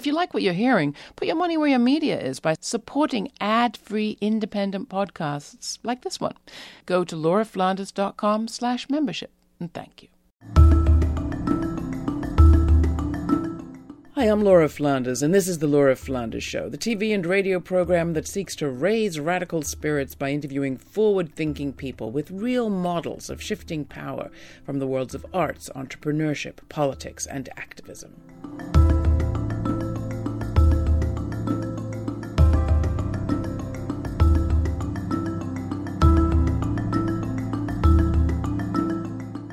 If you like what you're hearing, put your money where your media is by supporting ad-free independent podcasts like this one. Go to lauraflanders.com slash membership and thank you. Hi, I'm Laura Flanders, and this is The Laura Flanders Show, the TV and radio program that seeks to raise radical spirits by interviewing forward thinking people with real models of shifting power from the worlds of arts, entrepreneurship, politics, and activism.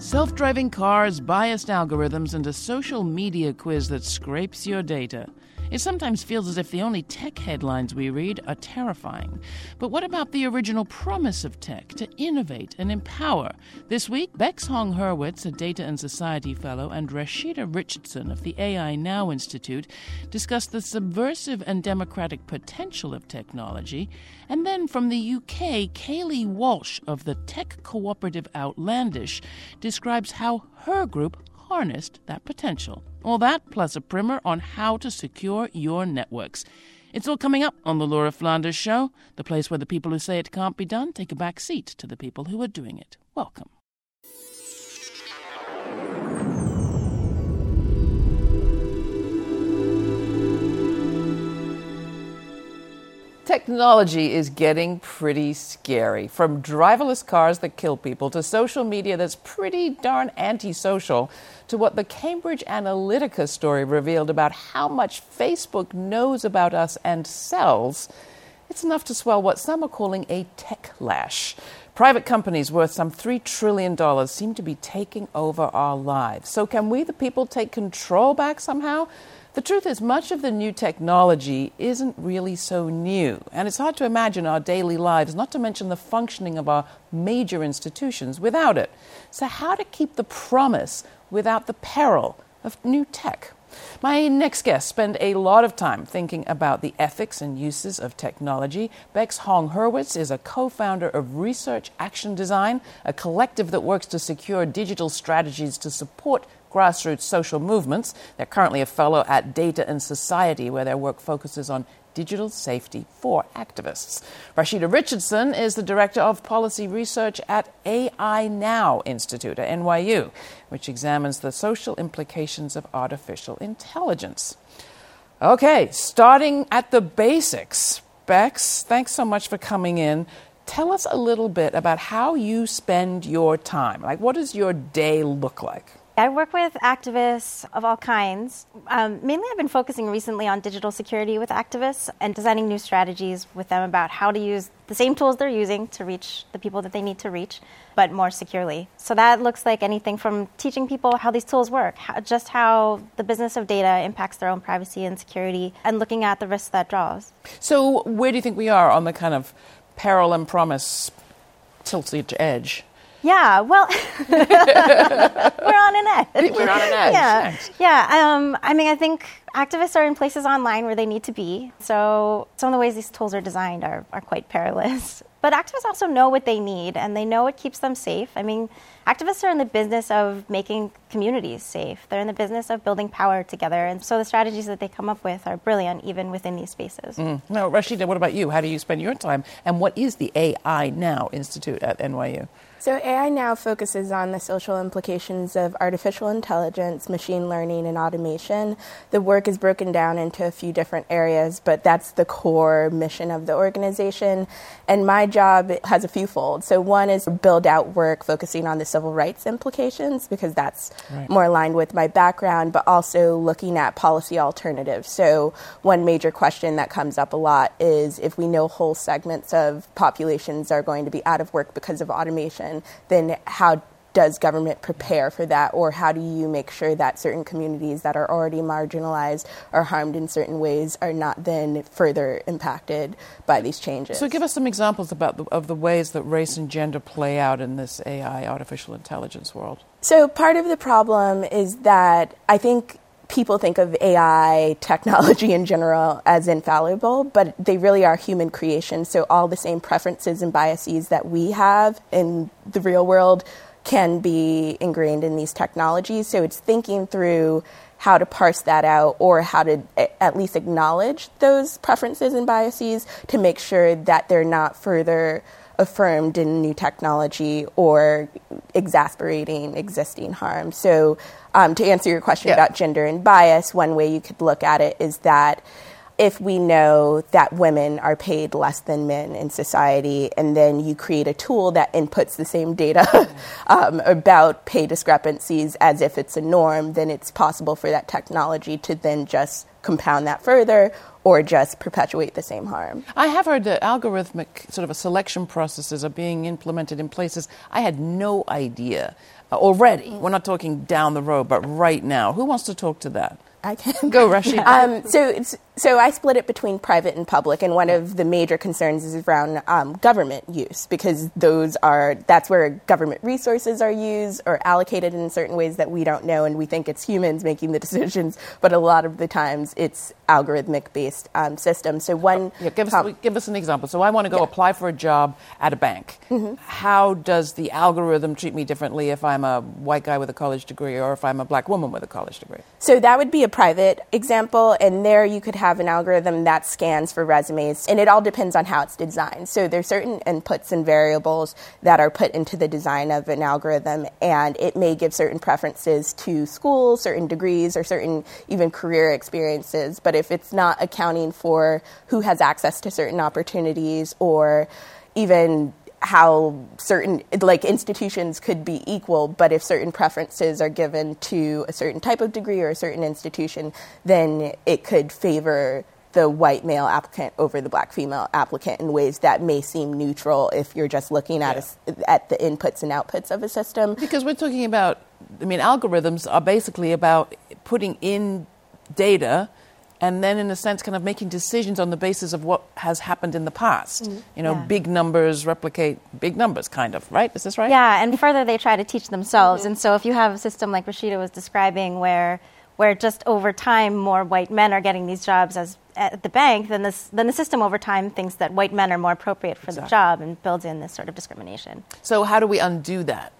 Self driving cars, biased algorithms, and a social media quiz that scrapes your data. It sometimes feels as if the only tech headlines we read are terrifying. But what about the original promise of tech to innovate and empower? This week, Bex Hong Hurwitz, a Data and Society Fellow, and Rashida Richardson of the AI Now Institute discuss the subversive and democratic potential of technology. And then from the UK, Kayleigh Walsh of the tech cooperative Outlandish describes how her group harnessed that potential. All that plus a primer on how to secure your networks. It's all coming up on the Laura Flanders Show, the place where the people who say it can't be done take a back seat to the people who are doing it. Welcome. Technology is getting pretty scary. From driverless cars that kill people to social media that's pretty darn antisocial to what the Cambridge Analytica story revealed about how much Facebook knows about us and sells, it's enough to swell what some are calling a tech lash. Private companies worth some $3 trillion seem to be taking over our lives. So, can we, the people, take control back somehow? The truth is, much of the new technology isn't really so new, and it's hard to imagine our daily lives, not to mention the functioning of our major institutions, without it. So, how to keep the promise without the peril of new tech? My next guest spent a lot of time thinking about the ethics and uses of technology. Bex Hong Hurwitz is a co founder of Research Action Design, a collective that works to secure digital strategies to support grassroots social movements. They're currently a fellow at Data and Society, where their work focuses on digital safety for activists. Rashida Richardson is the director of policy research at AI Now Institute at NYU, which examines the social implications of artificial intelligence. Okay, starting at the basics. Bex, thanks so much for coming in. Tell us a little bit about how you spend your time. Like, what does your day look like? I work with activists of all kinds. Um, mainly, I've been focusing recently on digital security with activists and designing new strategies with them about how to use the same tools they're using to reach the people that they need to reach, but more securely. So that looks like anything from teaching people how these tools work, how, just how the business of data impacts their own privacy and security, and looking at the risks that draws. So, where do you think we are on the kind of peril and promise tilted edge? Yeah, well, we're on an edge. We're on an edge. Yeah, Thanks. yeah. Um, I mean, I think activists are in places online where they need to be. So some of the ways these tools are designed are, are quite perilous. But activists also know what they need, and they know what keeps them safe. I mean, activists are in the business of making communities safe. They're in the business of building power together, and so the strategies that they come up with are brilliant, even within these spaces. Mm. Now, Rashida, what about you? How do you spend your time? And what is the AI Now Institute at NYU? So, AI now focuses on the social implications of artificial intelligence, machine learning, and automation. The work is broken down into a few different areas, but that's the core mission of the organization. And my job has a few fold. So, one is build out work focusing on the civil rights implications, because that's right. more aligned with my background, but also looking at policy alternatives. So, one major question that comes up a lot is if we know whole segments of populations are going to be out of work because of automation then how does government prepare for that, or how do you make sure that certain communities that are already marginalized or harmed in certain ways are not then further impacted by these changes? So, give us some examples about the, of the ways that race and gender play out in this AI artificial intelligence world. So, part of the problem is that I think people think of AI technology in general as infallible, but they really are human creations. So all the same preferences and biases that we have in the real world can be ingrained in these technologies. So it's thinking through how to parse that out or how to at least acknowledge those preferences and biases to make sure that they're not further affirmed in new technology or exasperating existing harm. So, um, to answer your question yeah. about gender and bias, one way you could look at it is that if we know that women are paid less than men in society, and then you create a tool that inputs the same data um, about pay discrepancies as if it's a norm, then it's possible for that technology to then just compound that further or just perpetuate the same harm. I have heard that algorithmic sort of a selection processes are being implemented in places I had no idea uh, already. We're not talking down the road, but right now. Who wants to talk to that? I can go, Rashid. Um, so it's so I split it between private and public, and one of the major concerns is around um, government use because those are that's where government resources are used or allocated in certain ways that we don't know, and we think it's humans making the decisions, but a lot of the times it's algorithmic based um, systems. So one, yeah, give, us, give us an example. So I want to go yeah. apply for a job at a bank. Mm-hmm. How does the algorithm treat me differently if I'm a white guy with a college degree or if I'm a black woman with a college degree? So that would be a private example, and there you could have have an algorithm that scans for resumes, and it all depends on how it's designed. So there's certain inputs and variables that are put into the design of an algorithm, and it may give certain preferences to schools, certain degrees, or certain even career experiences. But if it's not accounting for who has access to certain opportunities or even how certain like institutions could be equal but if certain preferences are given to a certain type of degree or a certain institution then it could favor the white male applicant over the black female applicant in ways that may seem neutral if you're just looking at yeah. a, at the inputs and outputs of a system because we're talking about i mean algorithms are basically about putting in data and then in a sense kind of making decisions on the basis of what has happened in the past mm, you know yeah. big numbers replicate big numbers kind of right is this right yeah and further they try to teach themselves mm-hmm. and so if you have a system like rashida was describing where where just over time more white men are getting these jobs as at the bank then this then the system over time thinks that white men are more appropriate for exactly. the job and builds in this sort of discrimination so how do we undo that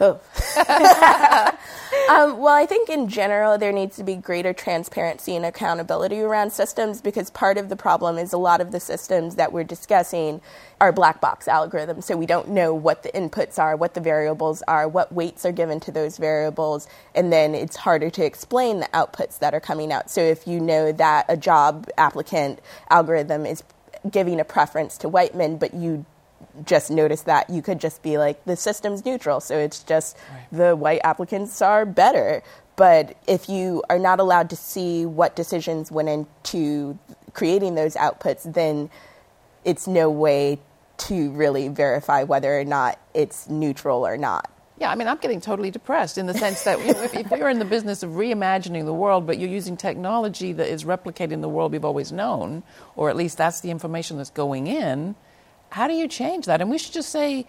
Oh. um, well, I think in general there needs to be greater transparency and accountability around systems because part of the problem is a lot of the systems that we're discussing are black box algorithms. So we don't know what the inputs are, what the variables are, what weights are given to those variables, and then it's harder to explain the outputs that are coming out. So if you know that a job applicant algorithm is giving a preference to white men, but you just notice that you could just be like the system's neutral so it's just right. the white applicants are better but if you are not allowed to see what decisions went into creating those outputs then it's no way to really verify whether or not it's neutral or not yeah, I mean, I'm getting totally depressed in the sense that you know, if, if, you're in the business of reimagining the world, but you're using technology that is replicating the world we've always known, or at least that's the information that's going in, how do you change that? And we should just say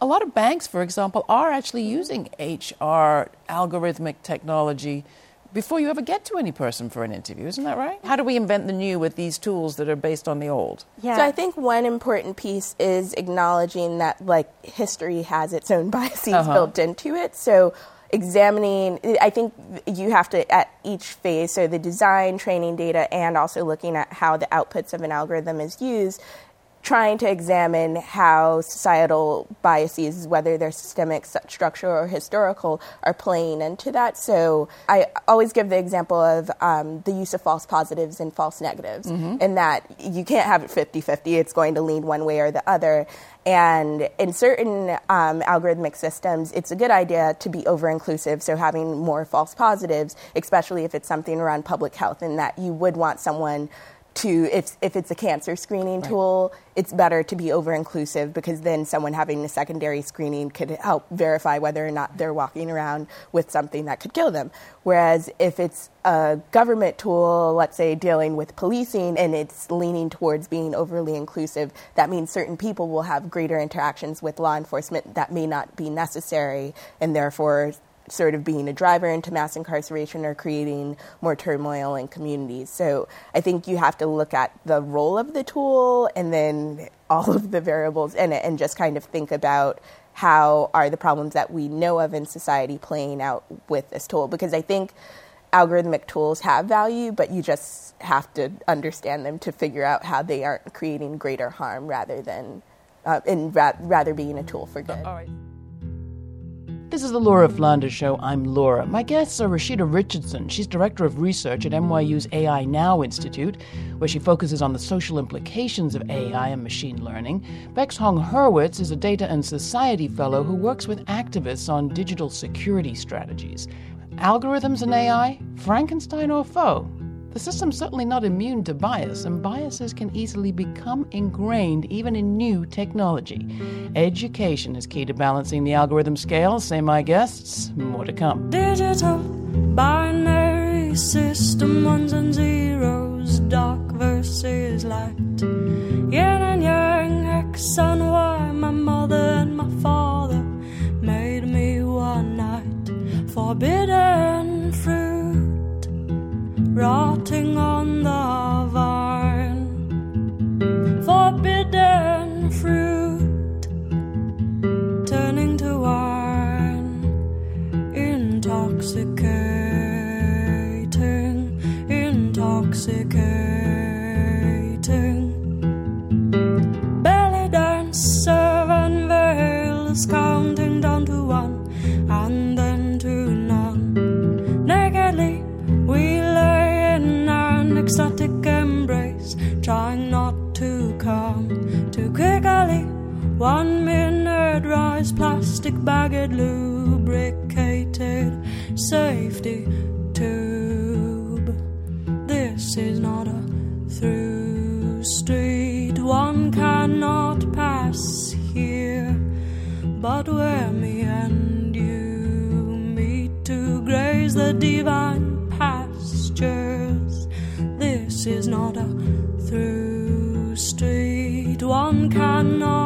a lot of banks, for example, are actually using HR algorithmic technology before you ever get to any person for an interview, isn't that right? How do we invent the new with these tools that are based on the old? Yeah. So I think one important piece is acknowledging that like history has its own biases uh-huh. built into it. So examining i think you have to at each phase so the design training data and also looking at how the outputs of an algorithm is used trying to examine how societal biases, whether they're systemic, structural, or historical, are playing into that. So I always give the example of um, the use of false positives and false negatives, mm-hmm. and that you can't have it 50 50, it's going to lean one way or the other. And in certain um, algorithmic systems, it's a good idea to be over inclusive, so having more false positives, especially if it's something around public health, and that you would want someone to if if it's a cancer screening right. tool, it's better to be over inclusive because then someone having a secondary screening could help verify whether or not they're walking around with something that could kill them. Whereas if it's a government tool, let's say dealing with policing and it's leaning towards being overly inclusive, that means certain people will have greater interactions with law enforcement that may not be necessary and therefore sort of being a driver into mass incarceration or creating more turmoil in communities. So I think you have to look at the role of the tool and then all of the variables in it and just kind of think about how are the problems that we know of in society playing out with this tool because I think algorithmic tools have value, but you just have to understand them to figure out how they aren't creating greater harm rather than, uh, and ra- rather being a tool for good. This is the Laura Flanders Show. I'm Laura. My guests are Rashida Richardson. She's Director of Research at NYU's AI Now Institute, where she focuses on the social implications of AI and machine learning. Bex Hong Hurwitz is a Data and Society Fellow who works with activists on digital security strategies. Algorithms and AI, Frankenstein or foe? The system's certainly not immune to bias, and biases can easily become ingrained even in new technology. Education is key to balancing the algorithm scale, say my guests. More to come. Digital binary system, ones and zeros, dark versus light. Yin and yang, X and Y, my mother and my father made me one night. Forbidden fruit rotting on the vine. Forbidden plastic bagged, lubricated safety tube. This is not a through street, one cannot pass here, but where me and you meet to graze the divine pastures. This is not a through street, one cannot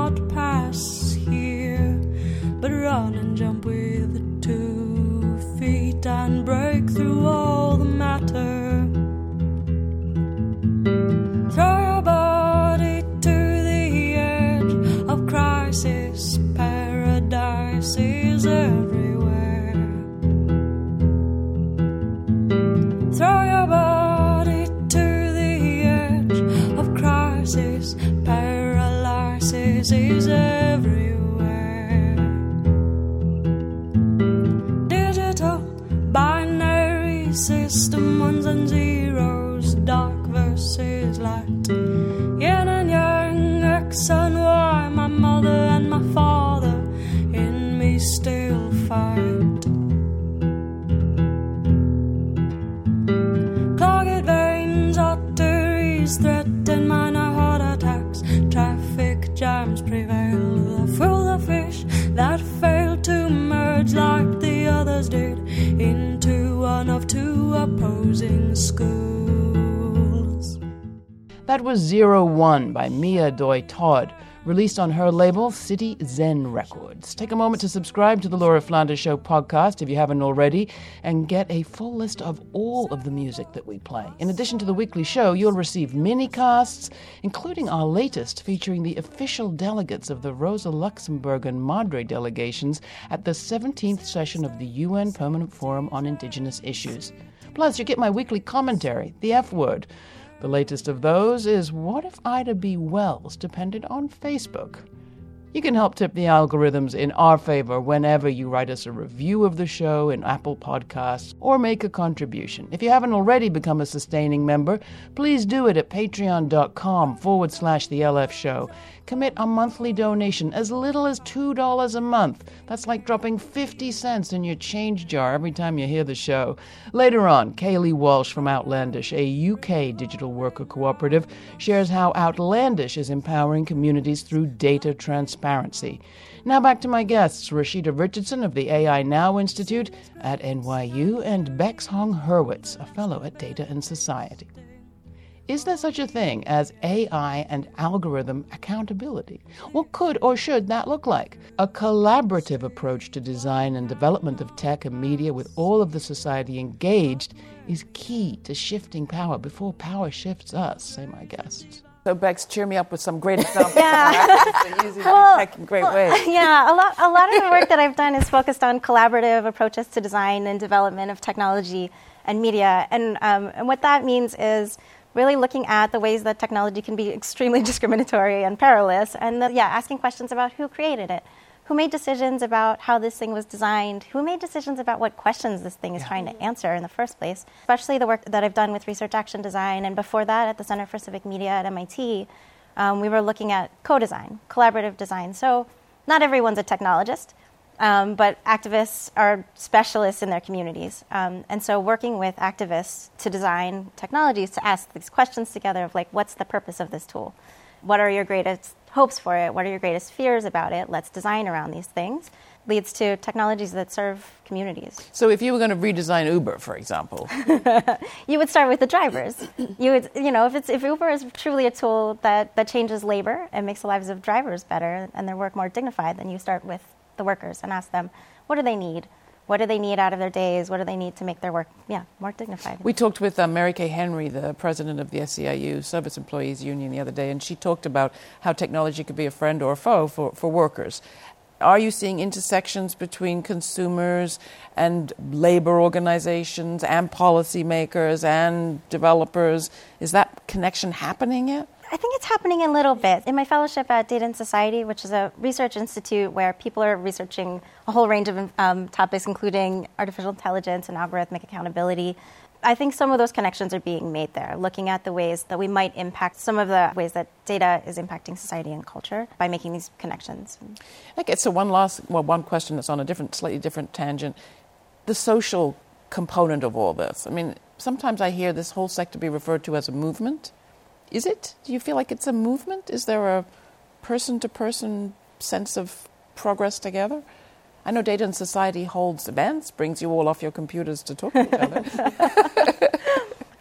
opposing schools. That was Zero One by Mia Doi Todd, released on her label City Zen Records. Take a moment to subscribe to the Laura Flanders Show podcast if you haven't already, and get a full list of all of the music that we play. In addition to the weekly show, you'll receive mini casts, including our latest featuring the official delegates of the Rosa Luxemburg and Madre delegations at the 17th session of the UN Permanent Forum on Indigenous Issues. Plus, you get my weekly commentary, The F Word. The latest of those is What If Ida B. Wells depended on Facebook? You can help tip the algorithms in our favor whenever you write us a review of the show in Apple Podcasts or make a contribution. If you haven't already become a sustaining member, please do it at patreon.com forward slash the LF show. Commit a monthly donation as little as $2 a month. That's like dropping 50 cents in your change jar every time you hear the show. Later on, Kayleigh Walsh from Outlandish, a UK digital worker cooperative, shares how Outlandish is empowering communities through data transparency. Now back to my guests, Rashida Richardson of the AI Now Institute at NYU and Bex Hong Hurwitz, a fellow at Data and Society. Is there such a thing as AI and algorithm accountability? What could or should that look like? A collaborative approach to design and development of tech and media with all of the society engaged is key to shifting power before power shifts us, say my guests. So Bex, cheer me up with some great examples. Yeah. using Well, tech in great ways. yeah, a lot, a lot of the work that I've done is focused on collaborative approaches to design and development of technology and media. And, um, and what that means is really looking at the ways that technology can be extremely discriminatory and perilous. And the, yeah, asking questions about who created it, who made decisions about how this thing was designed, who made decisions about what questions this thing is trying to answer in the first place. Especially the work that I've done with Research Action Design, and before that at the Center for Civic Media at MIT, um, we were looking at co design, collaborative design. So, not everyone's a technologist, um, but activists are specialists in their communities. Um, and so, working with activists to design technologies to ask these questions together of like, what's the purpose of this tool? What are your greatest hopes for it? What are your greatest fears about it? Let's design around these things. Leads to technologies that serve communities. So if you were going to redesign Uber, for example, You would start with the drivers. You would, you know, if it's if Uber is truly a tool that that changes labor and makes the lives of drivers better and their work more dignified, then you start with the workers and ask them, what do they need? What do they need out of their days? What do they need to make their work, yeah, more dignified? we talked with uh, Mary Kay Henry, the president of the SEIU Service Employees Union, the other day, and she talked about how technology could be a friend or a foe for, for workers. Are you seeing intersections between consumers and labor organizations and policymakers and developers? Is that connection happening yet? I think it's happening in little bits. In my fellowship at Data and Society, which is a research institute where people are researching a whole range of um, topics, including artificial intelligence and algorithmic accountability, I think some of those connections are being made there, looking at the ways that we might impact some of the ways that data is impacting society and culture by making these connections. Okay, so one last, well, one question that's on a different, slightly different tangent. The social component of all this. I mean, sometimes I hear this whole sector be referred to as a movement. Is it? Do you feel like it's a movement? Is there a person to person sense of progress together? I know Data and Society holds events, brings you all off your computers to talk to each other.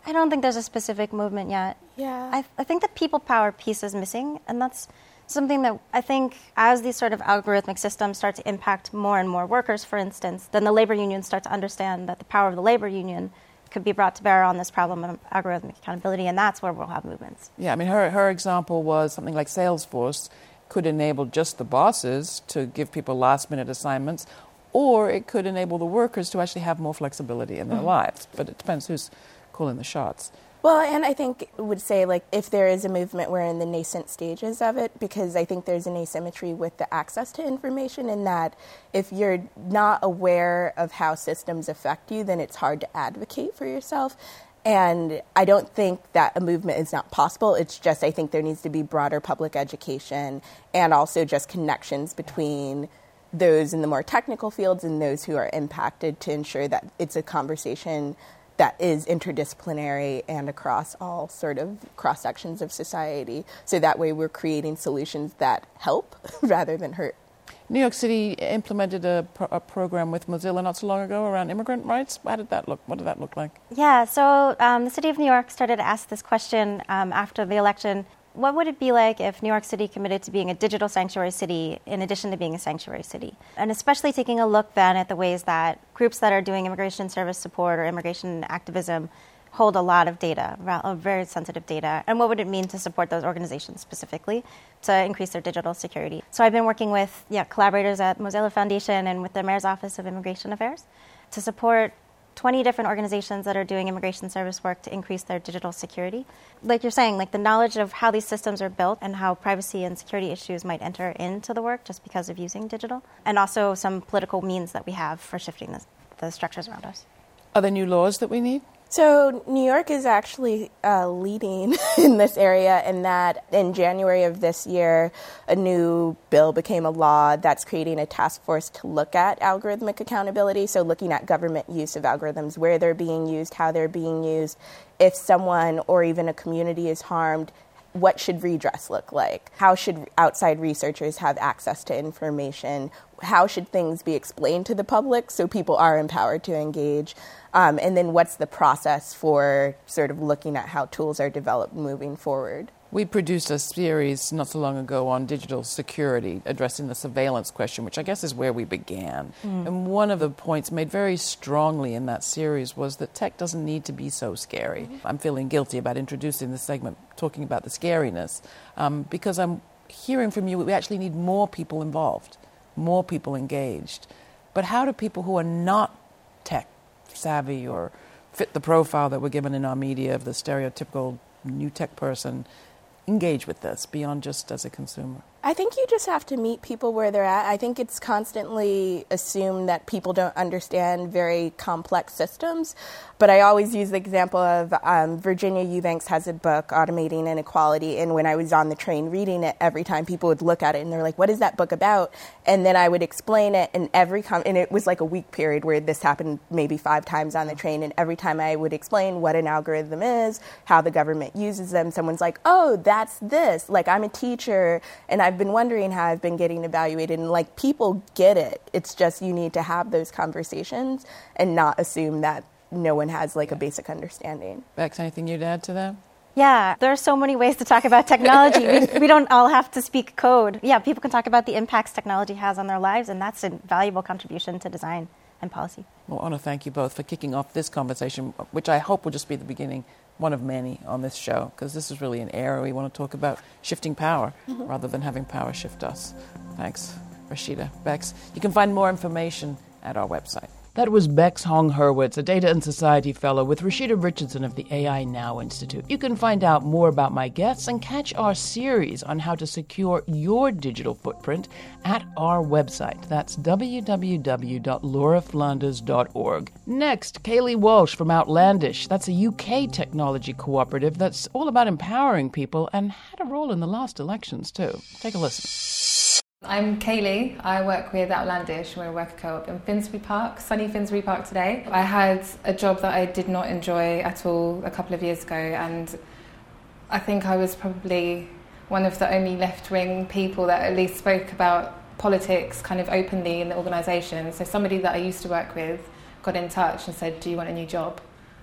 I don't think there's a specific movement yet. Yeah. I, I think the people power piece is missing, and that's something that I think as these sort of algorithmic systems start to impact more and more workers, for instance, then the labor unions start to understand that the power of the labor union could be brought to bear on this problem of algorithmic accountability, and that's where we'll have movements. Yeah, I mean, her, her example was something like Salesforce could enable just the bosses to give people last minute assignments, or it could enable the workers to actually have more flexibility in their mm-hmm. lives. But it depends who's calling the shots. Well, and I think would say like if there is a movement, we're in the nascent stages of it because I think there's an asymmetry with the access to information in that if you're not aware of how systems affect you, then it's hard to advocate for yourself. And I don't think that a movement is not possible. It's just I think there needs to be broader public education and also just connections between those in the more technical fields and those who are impacted to ensure that it's a conversation that is interdisciplinary and across all sort of cross sections of society. So that way we're creating solutions that help rather than hurt. New York City implemented a, pro- a program with Mozilla not so long ago around immigrant rights. How did that look? What did that look like? Yeah, so um, the city of New York started to ask this question um, after the election. What would it be like if New York City committed to being a digital sanctuary city in addition to being a sanctuary city? And especially taking a look then at the ways that groups that are doing immigration service support or immigration activism hold a lot of data, very sensitive data, and what would it mean to support those organizations specifically to increase their digital security? So I've been working with yeah, collaborators at Mozilla Foundation and with the Mayor's Office of Immigration Affairs to support 20 different organizations that are doing immigration service work to increase their digital security. Like you're saying, like the knowledge of how these systems are built and how privacy and security issues might enter into the work just because of using digital, and also some political means that we have for shifting the, the structures around us. Are there new laws that we need? So, New York is actually uh, leading in this area, in that in January of this year, a new bill became a law that's creating a task force to look at algorithmic accountability. So, looking at government use of algorithms, where they're being used, how they're being used, if someone or even a community is harmed, what should redress look like? How should outside researchers have access to information? How should things be explained to the public so people are empowered to engage? Um, and then what's the process for sort of looking at how tools are developed moving forward? We produced a series not so long ago on digital security, addressing the surveillance question, which I guess is where we began. Mm. And one of the points made very strongly in that series was that tech doesn't need to be so scary. Mm-hmm. I'm feeling guilty about introducing this segment talking about the scariness um, because I'm hearing from you we actually need more people involved, more people engaged. But how do people who are not tech savvy or fit the profile that we're given in our media of the stereotypical new tech person engage with this beyond just as a consumer? I think you just have to meet people where they're at. I think it's constantly assumed that people don't understand very complex systems. But I always use the example of um, Virginia Eubanks has a book, Automating Inequality. And when I was on the train reading it, every time people would look at it and they're like, what is that book about? And then I would explain it. And every com- and it was like a week period where this happened maybe five times on the train. And every time I would explain what an algorithm is, how the government uses them, someone's like, oh, that's this. Like, I'm a teacher and I've I've been wondering how I've been getting evaluated, and like people get it. It's just you need to have those conversations and not assume that no one has like a basic understanding. Bex, anything you'd add to that? Yeah, there are so many ways to talk about technology. we, we, don't all have to speak code. Yeah, people can talk about the impacts technology has on their lives, and that's a valuable contribution to design and policy. Well, I want to thank you both for kicking off this conversation, which I hope will just be the beginning one of many on this show because this is really an era we want to talk about shifting power mm-hmm. rather than having power shift us. Thanks, Rashida. Bex, you can find more information at our website. That was Bex Hong Hurwitz, a Data and Society Fellow with Rashida Richardson of the AI Now Institute. You can find out more about my guests and catch our series on how to secure your digital footprint at our website. That's www.lauraflanders.org. Next, Kayleigh Walsh from Outlandish. That's a UK technology cooperative that's all about empowering people and had a role in the last elections, too. Take a listen. I'm Kayleigh. I work with Outlandish. We're a worker co-op in Finsbury Park, sunny Finsbury Park today. I had a job that I did not enjoy at all a couple of years ago, and I think I was probably one of the only left-wing people that at least spoke about politics kind of openly in the organisation. So somebody that I used to work with got in touch and said, "Do you want a new job?"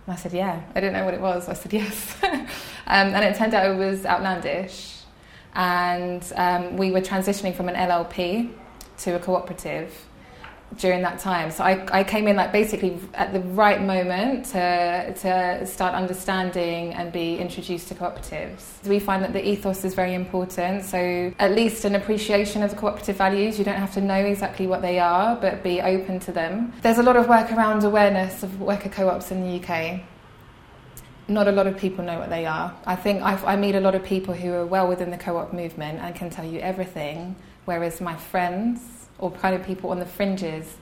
And I said, "Yeah." I didn't know what it was. I said, "Yes," um, and it turned out it was Outlandish and um, we were transitioning from an LLP to a cooperative during that time. So I, I came in like basically at the right moment to, to start understanding and be introduced to cooperatives. We find that the ethos is very important. So at least an appreciation of the cooperative values. You don't have to know exactly what they are, but be open to them. There's a lot of work around awareness of worker co-ops in the UK not a lot of people know what they are. I think I've, i meet a lot of people who are well within the co op movement and can tell you everything, whereas my friends or kind of people on the fringes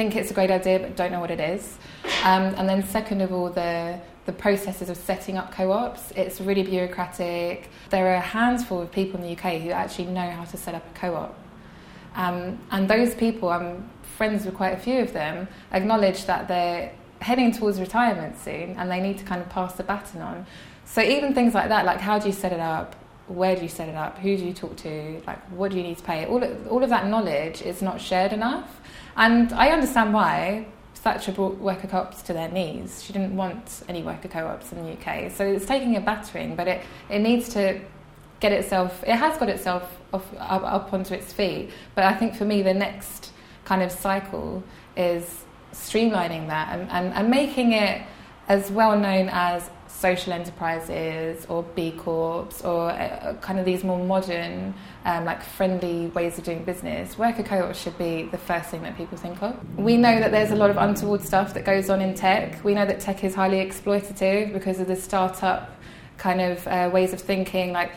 think it's a great idea but don't know what it is. Um, and then, second of all, the, the processes of setting up co ops, it's really bureaucratic. There are a handful of people in the UK who actually know how to set up a co op. Um, and those people, I'm friends with quite a few of them, acknowledge that they're heading towards retirement soon and they need to kind of pass the baton on. So even things like that, like how do you set it up? Where do you set it up? Who do you talk to? Like what do you need to pay? All of, all of that knowledge is not shared enough. And I understand why Thatcher brought worker co-ops to their knees. She didn't want any worker co-ops in the UK. So it's taking a battering, but it, it needs to get itself, it has got itself off, up, up onto its feet. But I think for me, the next kind of cycle is streamlining that and, and, and making it as well known as social enterprises or B Corps or uh, kind of these more modern, um, like friendly ways of doing business, worker co-ops should be the first thing that people think of. We know that there's a lot of untoward stuff that goes on in tech. We know that tech is highly exploitative because of the startup kind of uh, ways of thinking, like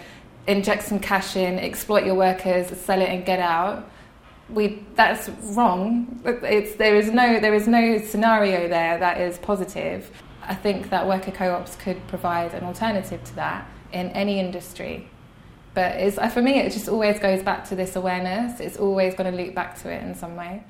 inject some cash in, exploit your workers, sell it and get out we that's wrong. It's, there is no there is no scenario there that is positive. I think that worker co-ops could provide an alternative to that in any industry. But it's, for me, it just always goes back to this awareness. It's always going to loop back to it in some way.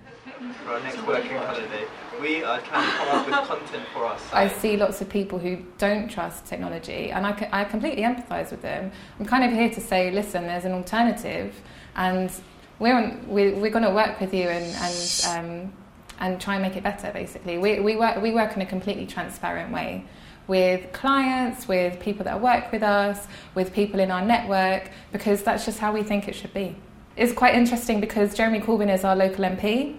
For our next working holiday, we are trying to come up with content for us. I see lots of people who don't trust technology, and I, I completely empathise with them. I'm kind of here to say, listen, there's an alternative, and we're, on, we're, we're going to work with you and, and, um, and try and make it better, basically. We, we, work, we work in a completely transparent way. with clients, with people that work with us, with people in our network, because that's just how we think it should be. It's quite interesting because Jeremy Corbyn is our local MP,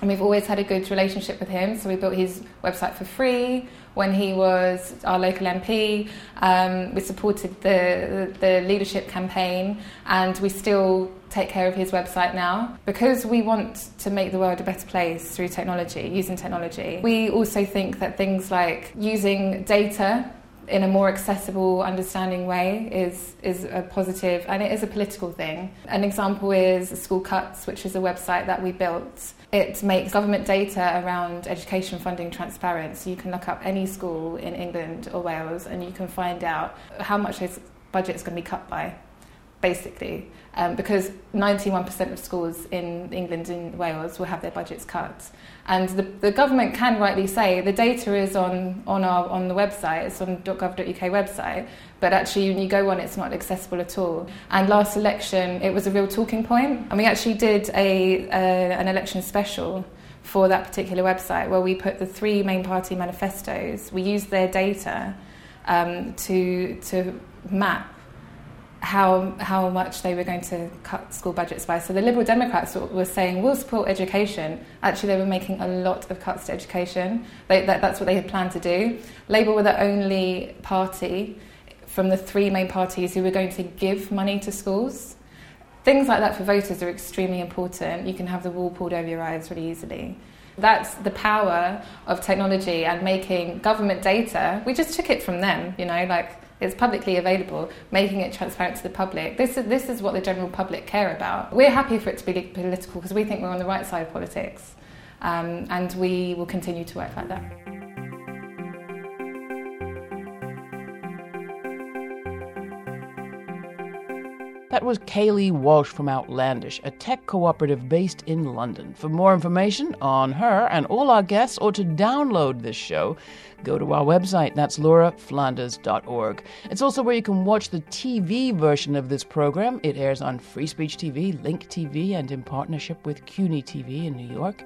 and we've always had a good relationship with him. So we built his website for free when he was our local MP. Um, we supported the, the, the leadership campaign, and we still take care of his website now because we want to make the world a better place through technology, using technology. We also think that things like using data in a more accessible, understanding way is, is a positive and it is a political thing. An example is School Cuts, which is a website that we built it makes government data around education funding transparent. So you can look up any school in England or Wales and you can find out how much this budget is going to be cut by, basically. Um, because 91% of schools in England and Wales will have their budgets cut. And the, the government can rightly say the data is on, on, our, on the website, it's on .gov.uk website, but actually when you go on it's not accessible at all. And last election it was a real talking point, and we actually did a, a, an election special for that particular website where we put the three main party manifestos, we used their data um, to, to map how, how much they were going to cut school budgets by. So the Liberal Democrats were saying, we'll support education. Actually, they were making a lot of cuts to education. They, that, that's what they had planned to do. Labour were the only party from the three main parties who were going to give money to schools. Things like that for voters are extremely important. You can have the wool pulled over your eyes really easily. That's the power of technology and making government data. We just took it from them, you know, like it's publicly available, making it transparent to the public. This is, this is what the general public care about. We're happy for it to be political because we think we're on the right side of politics. Um, and we will continue to work like that. That was Kayleigh Walsh from Outlandish, a tech cooperative based in London. For more information on her and all our guests, or to download this show, go to our website. That's lauraflanders.org. It's also where you can watch the TV version of this program. It airs on Free Speech TV, Link TV, and in partnership with CUNY TV in New York.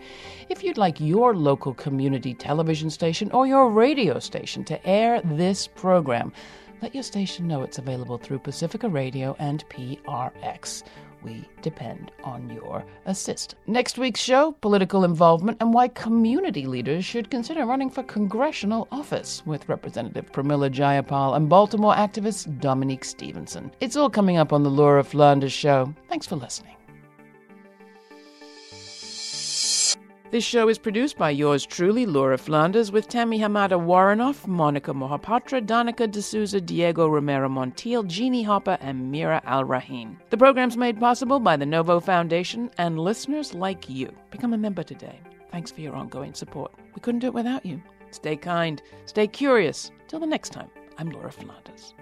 If you'd like your local community television station or your radio station to air this program, let your station know it's available through Pacifica Radio and PRX. We depend on your assist. Next week's show political involvement and why community leaders should consider running for congressional office with Representative Pramila Jayapal and Baltimore activist Dominique Stevenson. It's all coming up on the Laura Flanders Show. Thanks for listening. This show is produced by yours truly, Laura Flanders, with Tammy Hamada Warrenoff, Monica Mohapatra, Danica D'Souza, Diego Romero Montiel, Jeannie Hopper, and Mira Al Rahim. The program's made possible by the Novo Foundation and listeners like you. Become a member today. Thanks for your ongoing support. We couldn't do it without you. Stay kind, stay curious. Till the next time, I'm Laura Flanders.